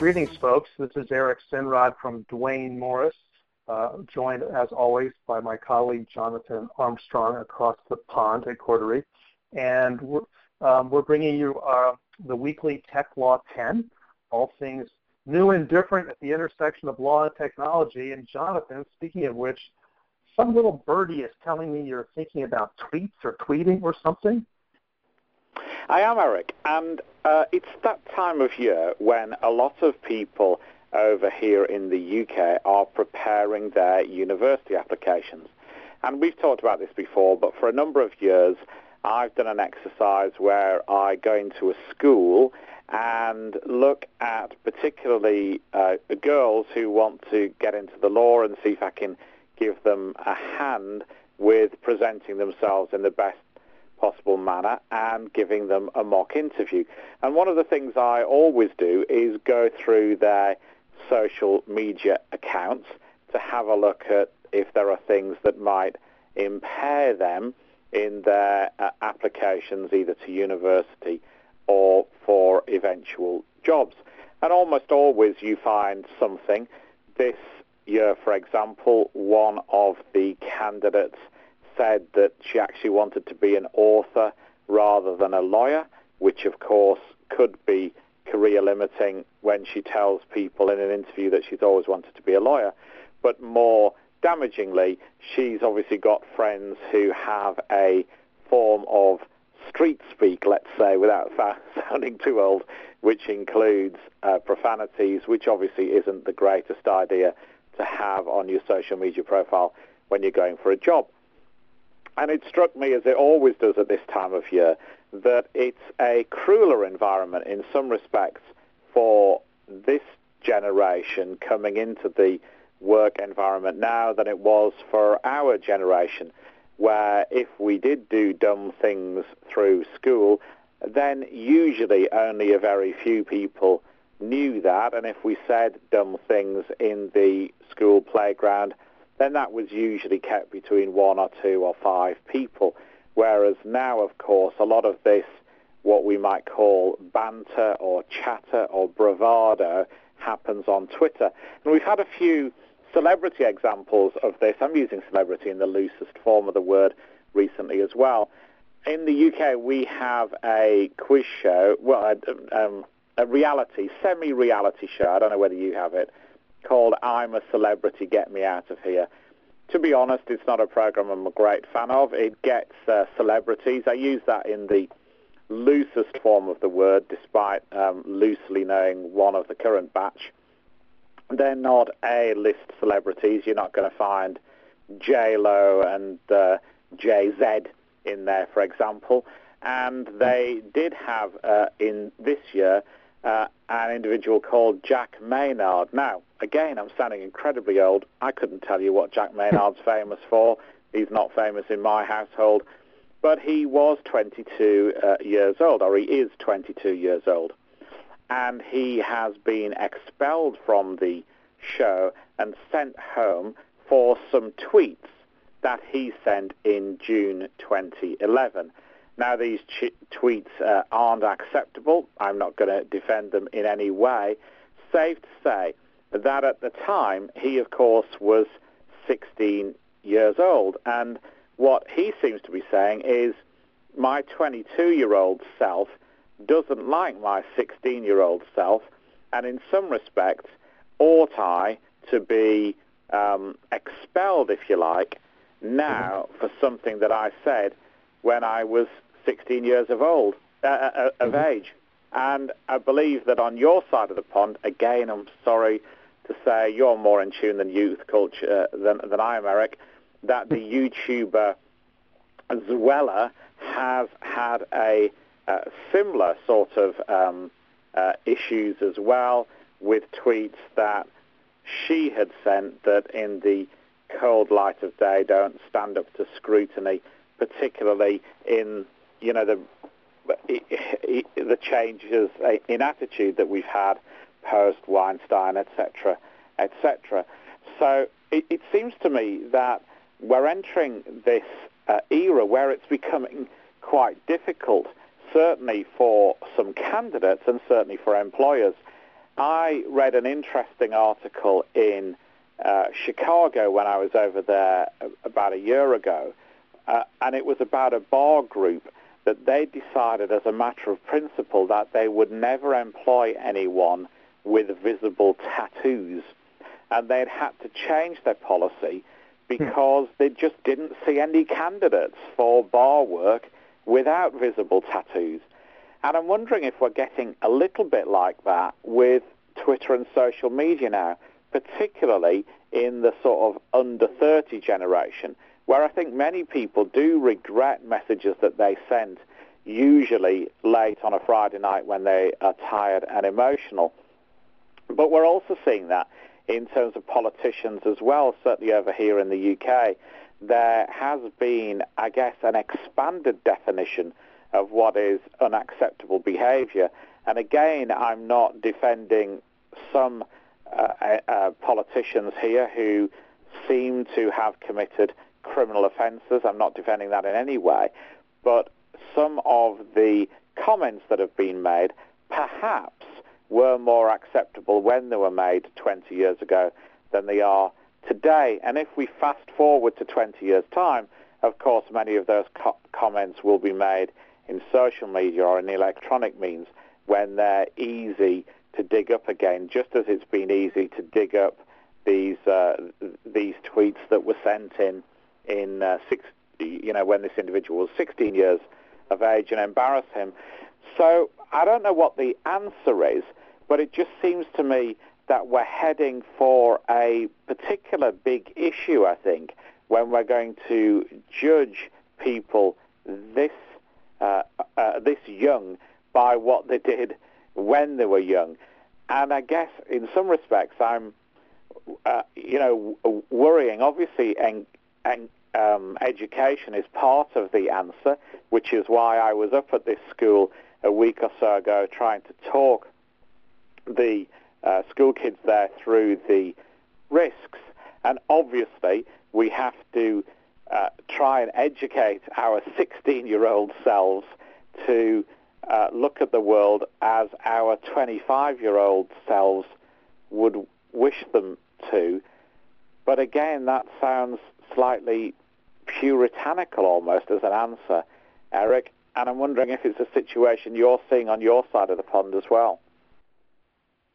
Greetings, folks. This is Eric Sinrod from Duane Morris, uh, joined as always by my colleague Jonathan Armstrong across the pond at Cordery. And we're, um, we're bringing you uh, the weekly Tech Law 10, all things new and different at the intersection of law and technology. And Jonathan, speaking of which, some little birdie is telling me you're thinking about tweets or tweeting or something. I am, Eric, and uh, it's that time of year when a lot of people over here in the UK are preparing their university applications. And we've talked about this before, but for a number of years, I've done an exercise where I go into a school and look at particularly uh, girls who want to get into the law and see if I can give them a hand with presenting themselves in the best possible manner and giving them a mock interview. And one of the things I always do is go through their social media accounts to have a look at if there are things that might impair them in their uh, applications either to university or for eventual jobs. And almost always you find something. This year, for example, one of the candidates said that she actually wanted to be an author rather than a lawyer, which of course could be career limiting when she tells people in an interview that she's always wanted to be a lawyer. But more damagingly, she's obviously got friends who have a form of street speak, let's say, without sounding too old, which includes uh, profanities, which obviously isn't the greatest idea to have on your social media profile when you're going for a job. And it struck me, as it always does at this time of year, that it's a crueler environment in some respects for this generation coming into the work environment now than it was for our generation, where if we did do dumb things through school, then usually only a very few people knew that, and if we said dumb things in the school playground, then that was usually kept between one or two or five people. Whereas now, of course, a lot of this, what we might call banter or chatter or bravado, happens on Twitter. And we've had a few celebrity examples of this. I'm using celebrity in the loosest form of the word recently as well. In the UK, we have a quiz show, well, um, a reality, semi-reality show. I don't know whether you have it called I'm a Celebrity, Get Me Out of Here. To be honest, it's not a program I'm a great fan of. It gets uh, celebrities. I use that in the loosest form of the word, despite um, loosely knowing one of the current batch. They're not A-list celebrities. You're not going to find J-Lo and uh, Jay-Z in there, for example. And they did have, uh, in this year, uh, an individual called Jack Maynard. Now, again, I'm sounding incredibly old. I couldn't tell you what Jack Maynard's famous for. He's not famous in my household. But he was 22 uh, years old, or he is 22 years old. And he has been expelled from the show and sent home for some tweets that he sent in June 2011. Now, these ch- tweets uh, aren't acceptable. I'm not going to defend them in any way. Safe to say that at the time, he, of course, was 16 years old. And what he seems to be saying is, my 22-year-old self doesn't like my 16-year-old self, and in some respects, ought I to be um, expelled, if you like, now for something that I said when I was 16 years of old, uh, uh, uh, of mm-hmm. age. And I believe that on your side of the pond, again, I'm sorry to say you're more in tune than youth culture uh, than, than I am, Eric, that the YouTuber Zoella has had a uh, similar sort of um, uh, issues as well with tweets that she had sent that in the cold light of day don't stand up to scrutiny, particularly in you know, the the changes in attitude that we've had post Weinstein, etc., etc. So it, it, seems to me that we're entering this uh, era where it's becoming quite difficult, certainly for some candidates and certainly for employers. I read an interesting article in uh, Chicago when I was over there about a year ago, uh, and it was about a bar group that they decided as a matter of principle that they would never employ anyone with visible tattoos. And they'd had to change their policy because they just didn't see any candidates for bar work without visible tattoos. And I'm wondering if we're getting a little bit like that with Twitter and social media now, particularly in the sort of under 30 generation, where I think many people do regret messages that they sent, usually late on a Friday night when they are tired and emotional. But we're also seeing that in terms of politicians as well, certainly over here in the UK. There has been, I guess, an expanded definition of what is unacceptable behaviour. And again, I'm not defending some uh, uh, politicians here who seem to have committed criminal offences. I'm not defending that in any way. But some of the comments that have been made perhaps were more acceptable when they were made 20 years ago than they are today. And if we fast forward to 20 years' time, of course, many of those co- comments will be made in social media or in electronic means when they're easy to dig up again, just as it's been easy to dig up these uh, these tweets that were sent in in uh, you know, when this individual was 16 years of age and embarrass him. So I don't know what the answer is, but it just seems to me that we're heading for a particular big issue. I think when we're going to judge people this uh, uh, this young by what they did when they were young. And I guess in some respects, I'm, uh, you know, worrying. Obviously, en- en- um, education is part of the answer, which is why I was up at this school a week or so ago trying to talk the uh, school kids there through the risks. And obviously, we have to uh, try and educate our 16-year-old selves to uh, look at the world as our 25-year-old selves would wish them to. But again, that sounds slightly puritanical almost as an answer, Eric. And I'm wondering if it's a situation you're seeing on your side of the pond as well.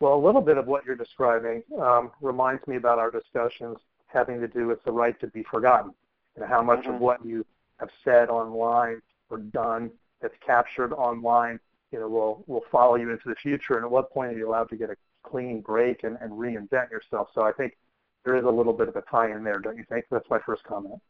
Well, a little bit of what you're describing um, reminds me about our discussions having to do with the right to be forgotten and how much mm-hmm. of what you have said online or done that's captured online, you know, will will follow you into the future. And at what point are you allowed to get a clean break and, and reinvent yourself? So I think there is a little bit of a tie in there, don't you think? That's my first comment.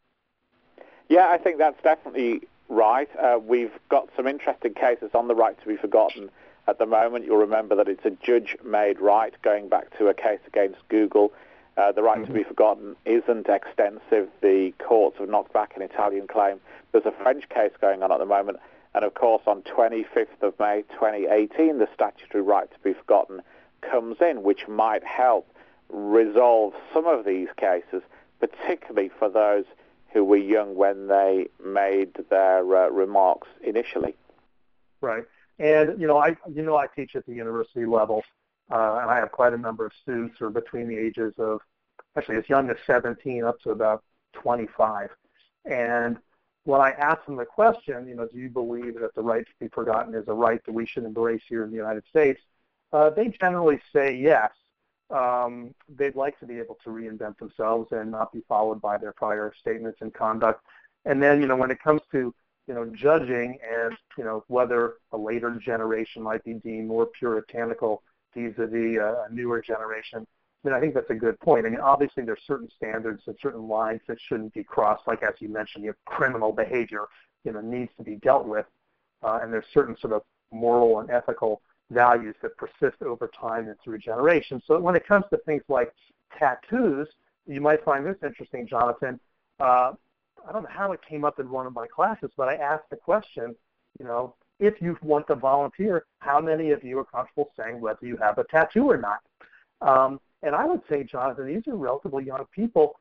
Yeah, I think that's definitely right. Uh, we've got some interesting cases on the right to be forgotten at the moment. You'll remember that it's a judge-made right, going back to a case against Google. Uh, the right mm-hmm. to be forgotten isn't extensive. The courts have knocked back an Italian claim. There's a French case going on at the moment and of course, on 25th of May 2018, the statutory right to be forgotten comes in, which might help resolve some of these cases, particularly for those who were young when they made their uh, remarks initially. Right, and you know, I you know I teach at the university level, uh, and I have quite a number of students who are between the ages of actually as young as 17 up to about 25, and when I ask them the question, you know, do you believe that the right to be forgotten is a right that we should embrace here in the United States? Uh, they generally say yes. Um, they'd like to be able to reinvent themselves and not be followed by their prior statements and conduct. And then, you know, when it comes to, you know, judging and, you know, whether a later generation might be deemed more puritanical vis-a-vis a newer generation, I mean, I think that's a good point. I mean, obviously there's certain standards and certain lines that shouldn't be crossed. Like as you mentioned, you know, criminal behavior, you know, needs to be dealt with, uh, and there's certain sort of moral and ethical values that persist over time and through generations. So when it comes to things like tattoos, you might find this interesting, Jonathan. Uh, I don't know how it came up in one of my classes, but I asked the question, you know, if you want to volunteer, how many of you are comfortable saying whether you have a tattoo or not? Um, and I would say, Jonathan, these are relatively young people.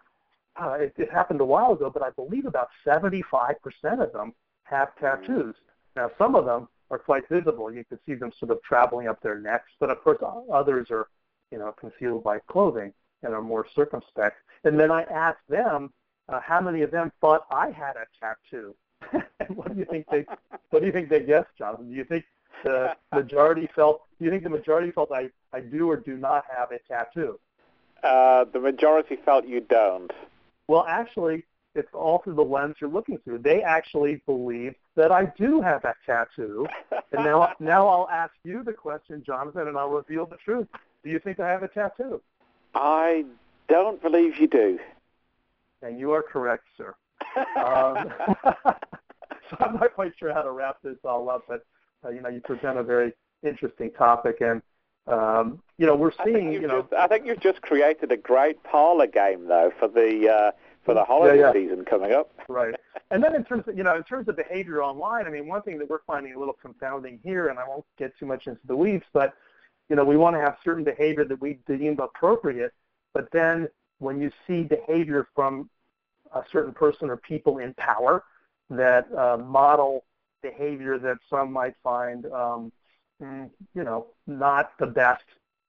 Uh, it, it happened a while ago, but I believe about 75% of them have tattoos. Now, some of them are quite visible. You can see them sort of traveling up their necks, but of course others are, you know, concealed by clothing and are more circumspect. And then I asked them uh, how many of them thought I had a tattoo. and what do you think they what do you think they guessed, Jonathan? Do you think the majority felt do you think the majority felt I, I do or do not have a tattoo? Uh, the majority felt you don't. Well, actually, it's all through the lens you're looking through. They actually believe that I do have that tattoo. and now, now I'll ask you the question, Jonathan, and I'll reveal the truth. Do you think I have a tattoo? I don't believe you do. And you are correct, sir. um, so I'm not quite sure how to wrap this all up, but uh, you know, you present a very interesting topic, and um, you know, we're seeing. You know, just, I think you've just created a great parlor game, though, for the uh, for the holiday yeah, yeah. season coming up. right. And then in terms of you know, in terms of behavior online, I mean, one thing that we're finding a little confounding here, and I won't get too much into the weeds, but you know, we want to have certain behavior that we deem appropriate, but then when you see behavior from a certain person or people in power that uh, model behavior that some might find, um, mm, you know, not the best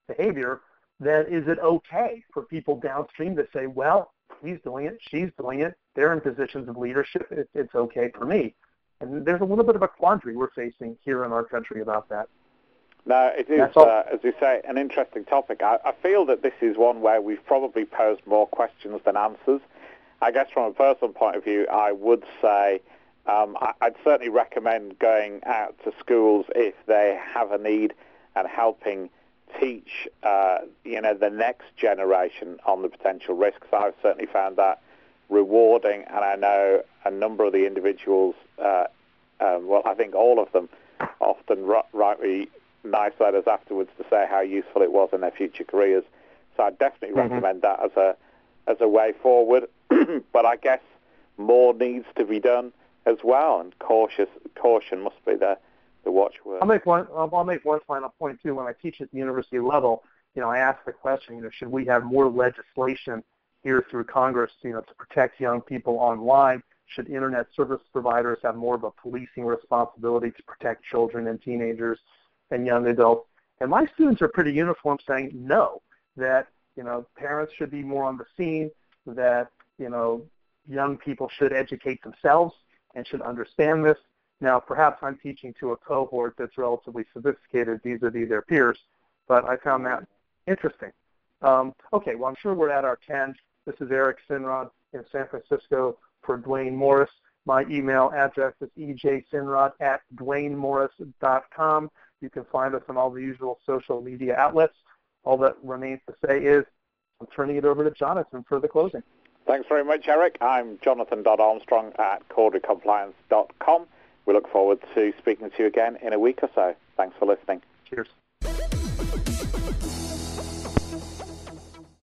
behavior, then is it okay for people downstream to say, well, he's doing it, she's doing it, they're in positions of leadership, it, it's okay for me? And there's a little bit of a quandary we're facing here in our country about that. No, it is, uh, as you say, an interesting topic. I, I feel that this is one where we've probably posed more questions than answers. I guess from a personal point of view, I would say um, I, would certainly recommend going out to schools if they have a need and helping teach, uh, you know, the next generation on the potential risks. I've certainly found that rewarding, and I know a number of the individuals, uh, um, well, I think all of them, often rightly nice letters afterwards to say how useful it was in their future careers. So I definitely mm-hmm. recommend that as a as a way forward. but I guess more needs to be done as well, and cautious caution must be the the watchword. I'll make one. I'll make one final point too. When I teach at the university level, you know, I ask the question, you know, should we have more legislation here through Congress, you know, to protect young people online? Should internet service providers have more of a policing responsibility to protect children and teenagers and young adults? And my students are pretty uniform, saying no. That you know, parents should be more on the scene. That you know, young people should educate themselves and should understand this. Now, perhaps I'm teaching to a cohort that's relatively sophisticated vis-a-vis their peers, but I found that interesting. Um, okay, well, I'm sure we're at our 10. This is Eric Sinrod in San Francisco for Duane Morris. My email address is ejsinrod at duanemorris.com. You can find us on all the usual social media outlets. All that remains to say is I'm turning it over to Jonathan for the closing. Thanks very much, Eric. I'm Jonathan.Armstrong at CorderyCompliance.com. We look forward to speaking to you again in a week or so. Thanks for listening. Cheers.